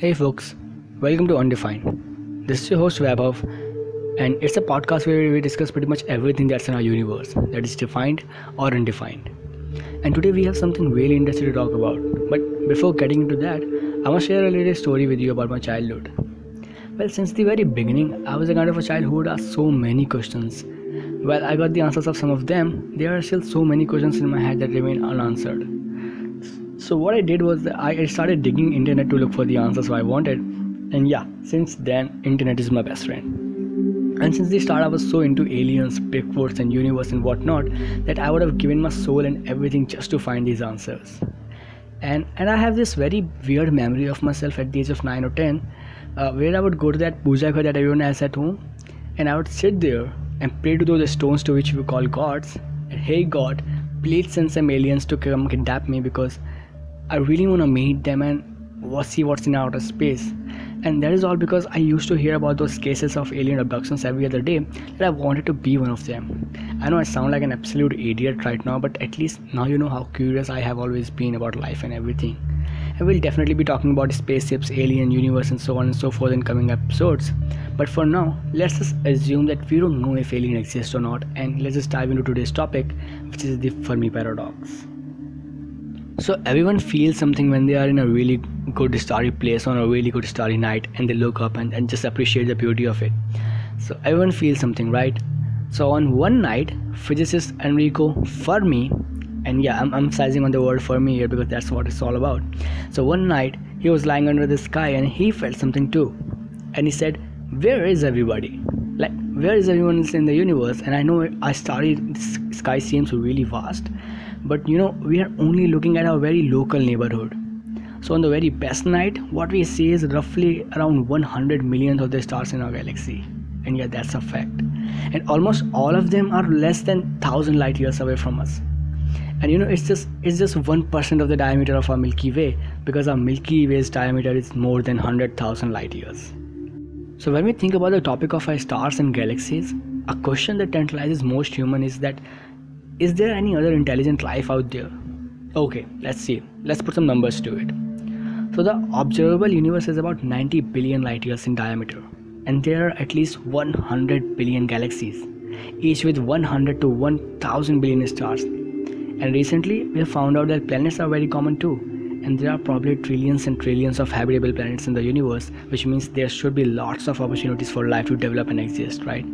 Hey folks, welcome to Undefined. This is your host Vaibhav, and it's a podcast where we discuss pretty much everything that's in our universe that is defined or undefined. And today we have something really interesting to talk about. But before getting into that, I want to share a little story with you about my childhood. Well, since the very beginning, I was a kind of a child who would ask so many questions. Well, I got the answers of some of them. There are still so many questions in my head that remain unanswered so what i did was i started digging internet to look for the answers i wanted. And yeah since then internet is my best friend. And since the start i was so into aliens bigfoots and universe and whatnot that i would have given my soul and everything just to find these answers. And and i have this very weird memory of myself at the age of 9 or 10 uh, where i would go to that puja that everyone has at home and i would sit there and pray to those stones to which we call gods and hey god please send some aliens to come kidnap me because I really want to meet them and see what's in outer space. And that is all because I used to hear about those cases of alien abductions every other day that I wanted to be one of them. I know I sound like an absolute idiot right now, but at least now you know how curious I have always been about life and everything. And we'll definitely be talking about spaceships, alien universe, and so on and so forth in coming episodes. But for now, let's just assume that we don't know if alien exists or not, and let's just dive into today's topic, which is the Fermi paradox. So everyone feels something when they are in a really good starry place on a really good starry night and they look up and, and just appreciate the beauty of it. So everyone feels something, right? So on one night, physicist Enrico Fermi, and yeah, I'm emphasizing on the word Fermi here because that's what it's all about. So one night, he was lying under the sky and he felt something too. And he said, Where is everybody? Like, where is everyone in the universe? And I know I started, sky seems really vast but you know we are only looking at our very local neighborhood. So on the very best night what we see is roughly around 100 million of the stars in our galaxy. And yeah that's a fact. And almost all of them are less than 1000 light years away from us. And you know it's just it's just 1% of the diameter of our milky way because our milky way's diameter is more than 100000 light years. So when we think about the topic of our stars and galaxies a question that tantalizes most human is that is there any other intelligent life out there? Okay, let's see. Let's put some numbers to it. So, the observable universe is about 90 billion light years in diameter, and there are at least 100 billion galaxies, each with 100 to 1000 billion stars. And recently, we have found out that planets are very common too, and there are probably trillions and trillions of habitable planets in the universe, which means there should be lots of opportunities for life to develop and exist, right?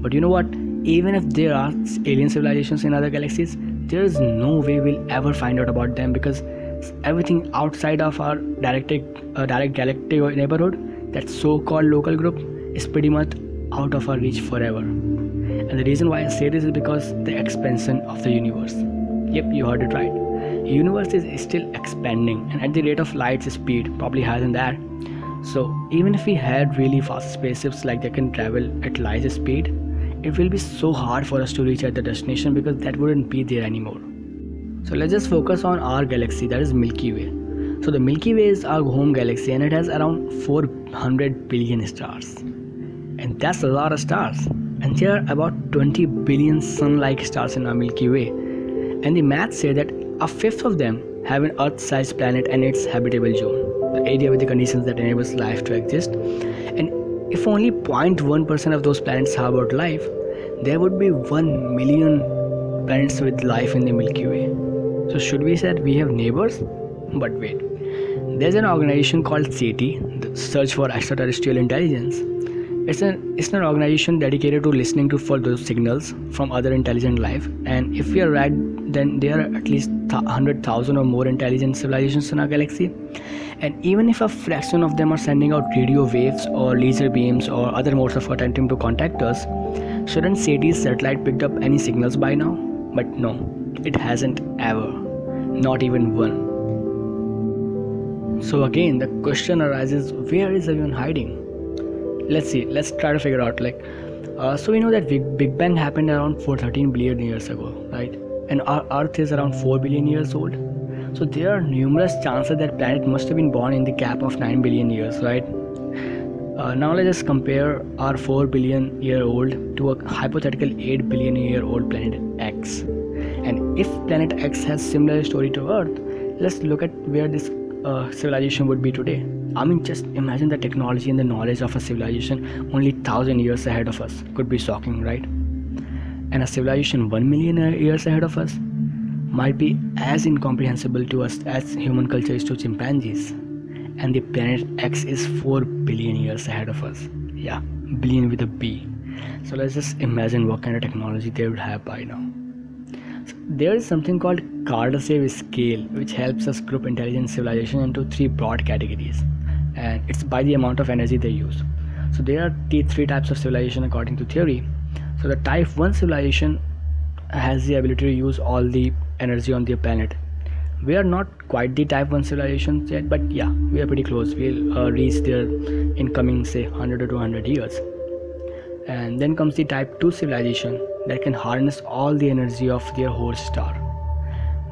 But you know what? Even if there are alien civilizations in other galaxies, there is no way we'll ever find out about them because everything outside of our direct, uh, direct galactic neighborhood, that so-called local group, is pretty much out of our reach forever. And the reason why I say this is because the expansion of the universe. Yep, you heard it right. The universe is still expanding and at the rate of light's speed, probably higher than that. So even if we had really fast spaceships like they can travel at light speed, it will be so hard for us to reach at the destination because that wouldn't be there anymore. So let's just focus on our galaxy that is Milky Way. So the Milky Way is our home galaxy and it has around 400 billion stars. And that's a lot of stars. And there are about 20 billion sun-like stars in our Milky Way. And the math say that a fifth of them have an Earth-sized planet and its habitable zone, the area with the conditions that enables life to exist. And if only 0.1% of those planets harbored life, there would be 1 million planets with life in the Milky Way. So, should we say that we have neighbors? But wait, there's an organization called SETI, the Search for Extraterrestrial Intelligence. It's an, it's an organization dedicated to listening to for those signals from other intelligent life. And if we are right, then there are at least 100,000 or more intelligent civilizations in our galaxy and even if a fraction of them are sending out radio waves or laser beams or other modes of attempting to contact us, shouldn't SETI's satellite picked up any signals by now? But no, it hasn't ever. Not even one. So again, the question arises: Where is everyone hiding? Let's see. Let's try to figure out. Like, uh, so we know that Big Bang happened around 413 billion years ago, right? And our Earth is around 4 billion years old so there are numerous chances that planet must have been born in the gap of 9 billion years, right? Uh, now let us compare our 4 billion year old to a hypothetical 8 billion year old planet X. And if planet X has similar story to Earth, let's look at where this uh, civilization would be today. I mean, just imagine the technology and the knowledge of a civilization only thousand years ahead of us. Could be shocking, right? And a civilization one million years ahead of us might be as incomprehensible to us as human culture is to chimpanzees. And the planet X is 4 billion years ahead of us. Yeah, billion with a B. So let's just imagine what kind of technology they would have by now. So there is something called Kardashev scale, which helps us group intelligent civilization into three broad categories, and it's by the amount of energy they use. So there are the three types of civilization according to theory. So the type 1 civilization has the ability to use all the energy on the planet. We are not quite the type 1 civilization yet, but yeah, we are pretty close. We'll uh, reach there in coming say 100 or 200 years. And then comes the type 2 civilization that can harness all the energy of their host star.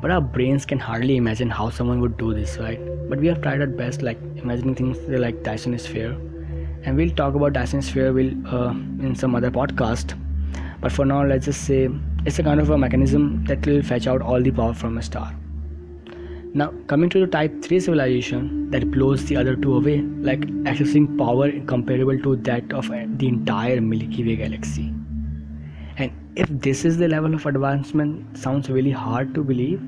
But our brains can hardly imagine how someone would do this right? But we have tried our best like imagining things like dyson sphere. And we'll talk about dyson sphere will uh, in some other podcast. But for now let's just say it's a kind of a mechanism that will fetch out all the power from a star now, coming to the type 3 civilization that blows the other two away, like accessing power comparable to that of the entire Milky Way galaxy. And if this is the level of advancement, sounds really hard to believe.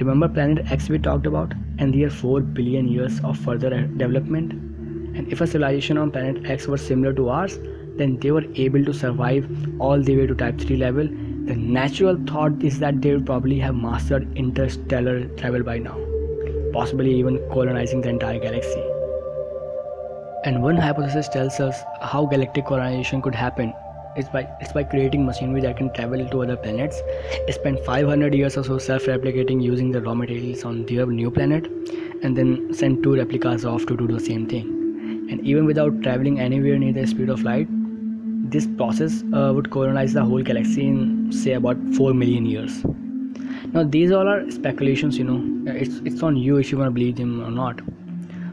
Remember Planet X we talked about, and there are 4 billion years of further development. And if a civilization on Planet X was similar to ours, then they were able to survive all the way to type 3 level the natural thought is that they would probably have mastered interstellar travel by now, possibly even colonizing the entire galaxy. And one hypothesis tells us how galactic colonization could happen. It's by, it's by creating machinery that can travel to other planets, spend 500 years or so self replicating using the raw materials on their new planet, and then send two replicas off to do the same thing. And even without traveling anywhere near the speed of light, this process uh, would colonize the whole galaxy in say about 4 million years. Now these all are speculations you know. It's it's on you if you want to believe them or not.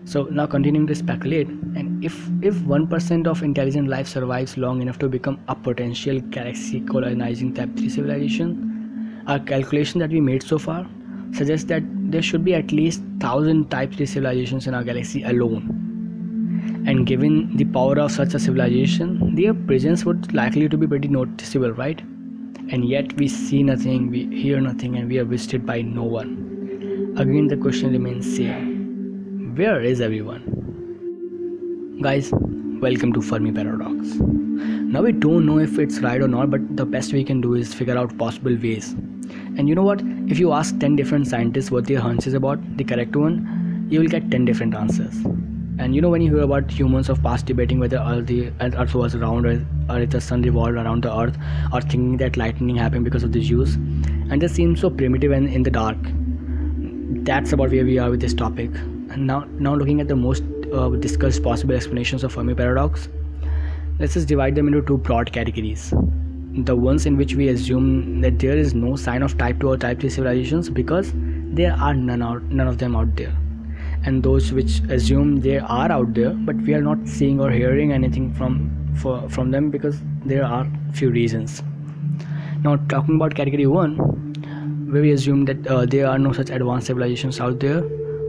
So now continuing to speculate and if if 1% of intelligent life survives long enough to become a potential galaxy colonizing type 3 civilization our calculation that we made so far suggests that there should be at least 1000 type 3 civilizations in our galaxy alone and given the power of such a civilization, their presence would likely to be pretty noticeable, right? And yet we see nothing, we hear nothing, and we are visited by no one. Again, the question remains same: Where is everyone? Guys, welcome to Fermi Paradox. Now we don't know if it's right or not, but the best we can do is figure out possible ways. And you know what? If you ask 10 different scientists what their hunch is about the correct one, you will get 10 different answers and you know when you hear about humans of past debating whether earth, the earth was round or, if the sun revolved around the earth or thinking that lightning happened because of the Zeus and this seems so primitive and in the dark that's about where we are with this topic. And now now looking at the most uh, discussed possible explanations of Fermi paradox let's just divide them into two broad categories. The ones in which we assume that there is no sign of type 2 or type 3 civilizations because there are none out none of them out there and those which assume they are out there but we are not seeing or hearing anything from for, from them because there are few reasons. Now talking about category 1 where we assume that uh, there are no such advanced civilizations out there.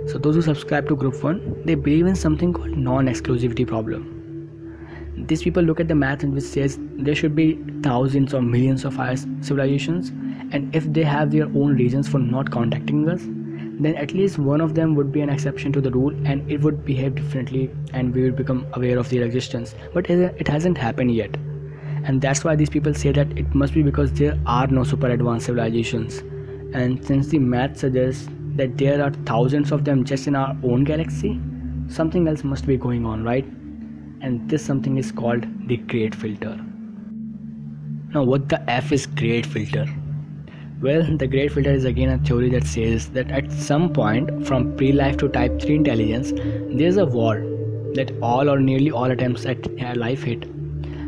So those who subscribe to group 1 they believe in something called non-exclusivity problem. These people look at the math and which says there should be thousands or millions of higher civilizations and if they have their own reasons for not contacting us then at least one of them would be an exception to the rule and it would behave differently and we would become aware of their existence. But it hasn't happened yet. And that's why these people say that it must be because there are no super advanced civilizations. And since the math suggests that there are thousands of them just in our own galaxy something else must be going on right? And this something is called the great filter. Now what the f is great filter well, the great filter is again a theory that says that at some point from pre life to type 3 intelligence, there's a wall that all or nearly all attempts at life hit.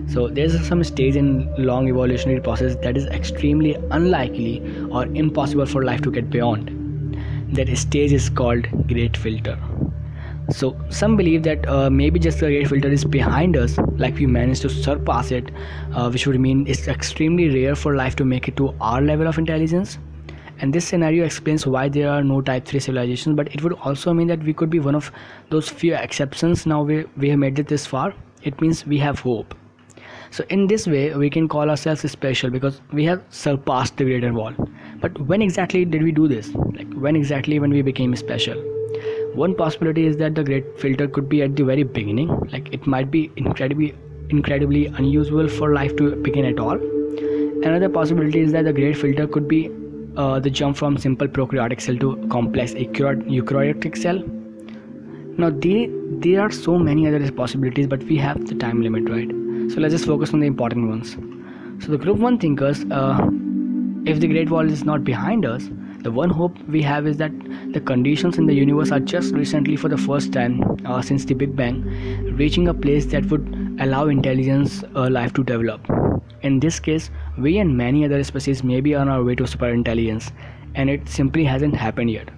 So there's some stage in long evolutionary process that is extremely unlikely or impossible for life to get beyond. That stage is called great filter. So some believe that uh, maybe just the great filter is behind us, like we managed to surpass it, uh, which would mean it's extremely rare for life to make it to our level of intelligence. and this scenario explains why there are no type 3 civilizations but it would also mean that we could be one of those few exceptions now we, we have made it this far. It means we have hope. So in this way we can call ourselves special because we have surpassed the greater wall but when exactly did we do this? Like when exactly when we became special one possibility is that the great filter could be at the very beginning. Like it might be incredibly incredibly unusual for life to begin at all. Another possibility is that the great filter could be uh, the jump from simple prokaryotic cell to complex eukaryotic cell. Now they, there are so many other possibilities but we have the time limit right? So let's just focus on the important ones. So the group one thinkers uh, if the great wall is not behind us the one hope we have is that the conditions in the universe are just recently for the first time uh, since the big bang reaching a place that would allow intelligence uh, life to develop. In this case we and many other species may be on our way to super intelligence and it simply hasn't happened yet.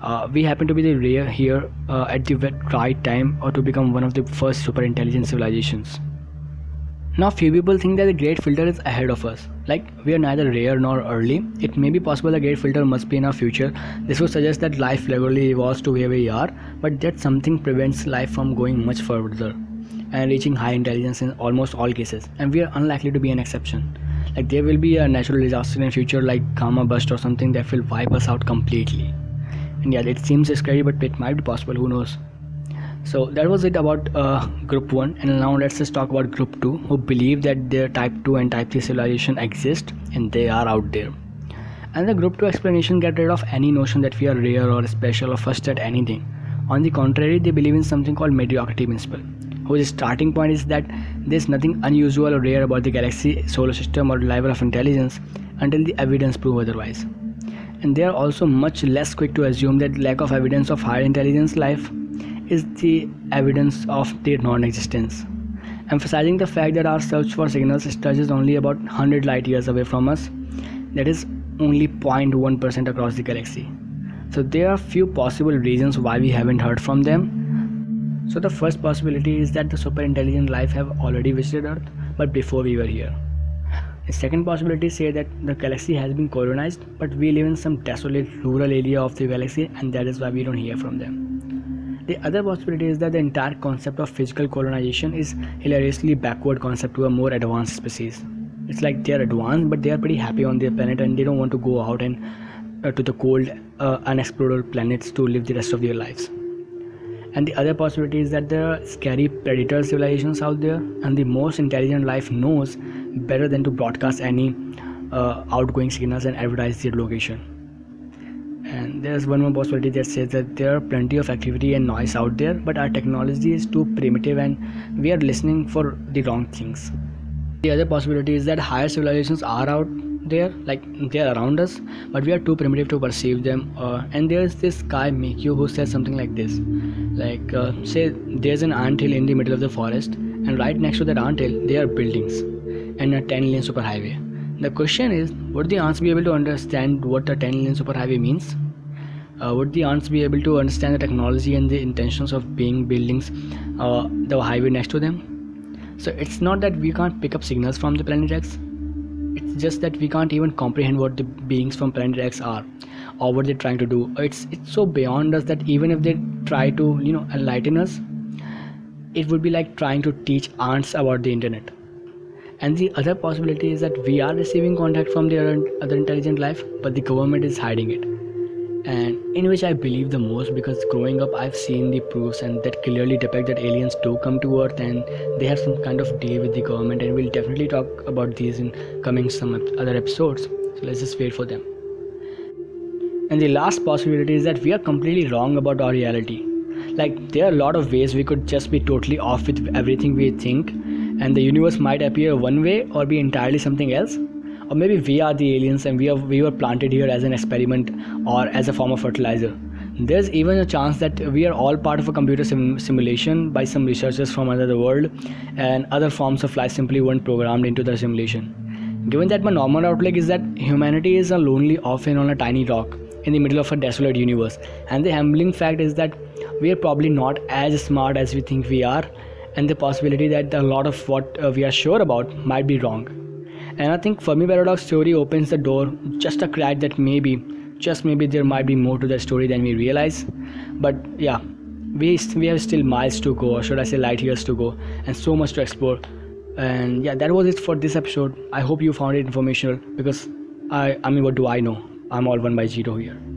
Uh, we happen to be the rare here uh, at the right time or to become one of the first super intelligent civilizations. Now few people think that the great filter is ahead of us. Like we are neither rare nor early. It may be possible the great filter must be in our future. This would suggest that life regularly evolves to where we are, but that something prevents life from going much further and reaching high intelligence in almost all cases. And we are unlikely to be an exception. Like there will be a natural disaster in future like gamma burst or something that will wipe us out completely. And yeah, it seems scary, but it might be possible. Who knows? So that was it about uh, group 1 and now let's just talk about group 2 who believe that their type 2 and type 3 civilization exist and they are out there. And the group 2 explanation get rid of any notion that we are rare or special or first at anything. On the contrary they believe in something called mediocrity principle whose starting point is that there's nothing unusual or rare about the galaxy solar system or level of intelligence until the evidence prove otherwise. And they are also much less quick to assume that lack of evidence of higher intelligence life is the evidence of their non-existence. Emphasizing the fact that our search for signals stretches only about 100 light years away from us that is only 0.1% across the galaxy. So there are few possible reasons why we haven't heard from them. So the first possibility is that the super intelligent life have already visited earth but before we were here. The second possibility say that the galaxy has been colonized but we live in some desolate rural area of the galaxy and that is why we don't hear from them the other possibility is that the entire concept of physical colonization is hilariously backward concept to a more advanced species. It's like they're advanced, but they are pretty happy on their planet and they don't want to go out and uh, to the cold, uh, unexplored planets to live the rest of their lives. And the other possibility is that there are scary predator civilizations out there, and the most intelligent life knows better than to broadcast any uh, outgoing signals and advertise their location there's one more possibility that says that there are plenty of activity and noise out there but our technology is too primitive and we are listening for the wrong things the other possibility is that higher civilizations are out there like they're around us but we are too primitive to perceive them uh, and there's this guy Michio who says something like this like uh, say there's an ant hill in the middle of the forest and right next to that ant hill there are buildings and a 10 lane superhighway the question is, would the ants be able to understand what the 10 lane superhighway means? Uh, would the ants be able to understand the technology and the intentions of being buildings uh, the highway next to them? So it's not that we can't pick up signals from the planet X. It's just that we can't even comprehend what the beings from planet X are or what they're trying to do. It's it's so beyond us that even if they try to you know enlighten us, it would be like trying to teach ants about the internet and the other possibility is that we are receiving contact from the other intelligent life but the government is hiding it and in which i believe the most because growing up i've seen the proofs and that clearly depict that aliens do come to earth and they have some kind of deal with the government and we'll definitely talk about these in coming some other episodes. So let's just wait for them. And the last possibility is that we are completely wrong about our reality. Like there are a lot of ways we could just be totally off with everything we think and the universe might appear one way or be entirely something else or maybe we are the aliens and we are we were planted here as an experiment or as a form of fertilizer. There's even a chance that we are all part of a computer sim- simulation by some researchers from another world and other forms of life simply weren't programmed into the simulation. Given that my normal outlook is that humanity is a lonely orphan on a tiny rock in the middle of a desolate universe and the humbling fact is that we are probably not as smart as we think we are and the possibility that a lot of what uh, we are sure about might be wrong And I think Fermi Paradox story opens the door, just a crack that maybe, just maybe there might be more to the story than we realize. But yeah, we we have still miles to go, or should I say light years to go, and so much to explore. And yeah, that was it for this episode. I hope you found it informational because I I mean, what do I know? I'm all one by zero here.